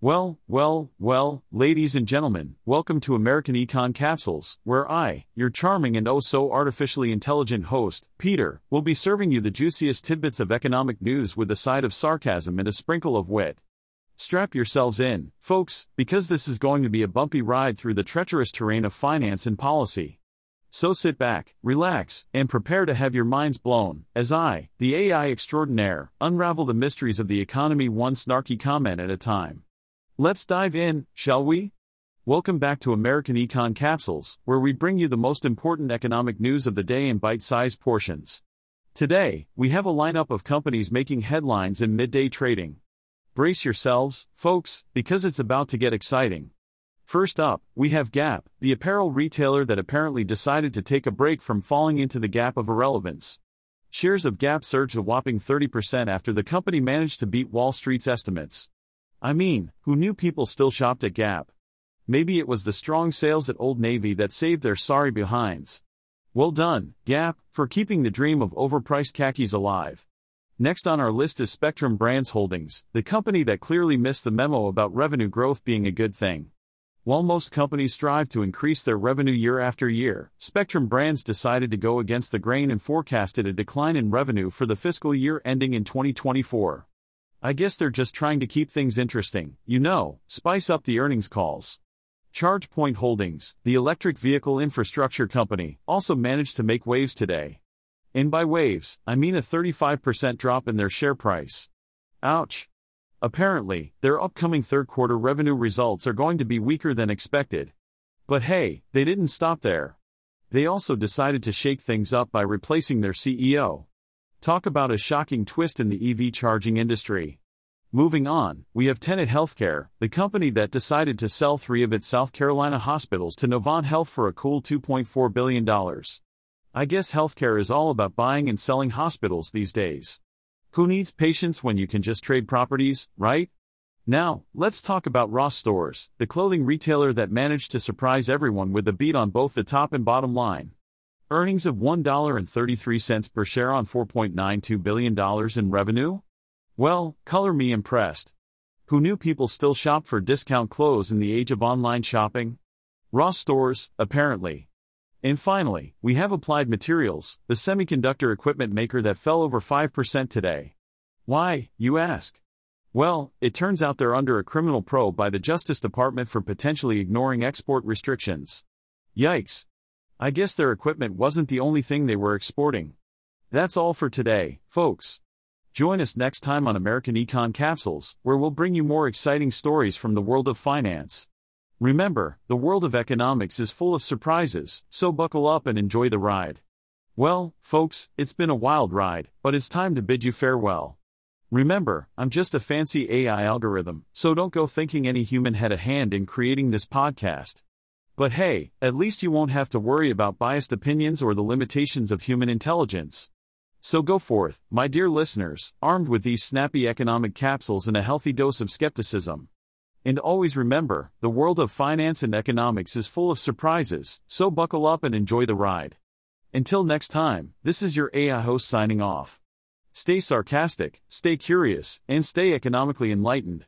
Well, well, well, ladies and gentlemen, welcome to American Econ Capsules, where I, your charming and oh so artificially intelligent host, Peter, will be serving you the juiciest tidbits of economic news with a side of sarcasm and a sprinkle of wit. Strap yourselves in, folks, because this is going to be a bumpy ride through the treacherous terrain of finance and policy. So sit back, relax, and prepare to have your minds blown, as I, the AI extraordinaire, unravel the mysteries of the economy one snarky comment at a time. Let's dive in, shall we? Welcome back to American Econ Capsules, where we bring you the most important economic news of the day in bite sized portions. Today, we have a lineup of companies making headlines in midday trading. Brace yourselves, folks, because it's about to get exciting. First up, we have Gap, the apparel retailer that apparently decided to take a break from falling into the gap of irrelevance. Shares of Gap surged a whopping 30% after the company managed to beat Wall Street's estimates. I mean, who knew people still shopped at Gap? Maybe it was the strong sales at Old Navy that saved their sorry behinds. Well done, Gap, for keeping the dream of overpriced khakis alive. Next on our list is Spectrum Brands Holdings, the company that clearly missed the memo about revenue growth being a good thing. While most companies strive to increase their revenue year after year, Spectrum Brands decided to go against the grain and forecasted a decline in revenue for the fiscal year ending in 2024. I guess they're just trying to keep things interesting, you know, spice up the earnings calls. ChargePoint Holdings, the electric vehicle infrastructure company, also managed to make waves today. And by waves, I mean a 35% drop in their share price. Ouch. Apparently, their upcoming third quarter revenue results are going to be weaker than expected. But hey, they didn't stop there. They also decided to shake things up by replacing their CEO. Talk about a shocking twist in the EV charging industry. Moving on, we have Tenet Healthcare, the company that decided to sell three of its South Carolina hospitals to Novant Health for a cool $2.4 billion. I guess healthcare is all about buying and selling hospitals these days. Who needs patients when you can just trade properties, right? Now, let's talk about Ross Stores, the clothing retailer that managed to surprise everyone with a beat on both the top and bottom line. Earnings of $1.33 per share on $4.92 billion in revenue? Well, color me impressed. Who knew people still shop for discount clothes in the age of online shopping? Ross stores, apparently. And finally, we have Applied Materials, the semiconductor equipment maker that fell over 5% today. Why, you ask? Well, it turns out they're under a criminal probe by the Justice Department for potentially ignoring export restrictions. Yikes, I guess their equipment wasn't the only thing they were exporting. That's all for today, folks. Join us next time on American Econ Capsules, where we'll bring you more exciting stories from the world of finance. Remember, the world of economics is full of surprises, so buckle up and enjoy the ride. Well, folks, it's been a wild ride, but it's time to bid you farewell. Remember, I'm just a fancy AI algorithm, so don't go thinking any human had a hand in creating this podcast. But hey, at least you won't have to worry about biased opinions or the limitations of human intelligence. So go forth, my dear listeners, armed with these snappy economic capsules and a healthy dose of skepticism. And always remember, the world of finance and economics is full of surprises, so buckle up and enjoy the ride. Until next time, this is your AI host signing off. Stay sarcastic, stay curious, and stay economically enlightened.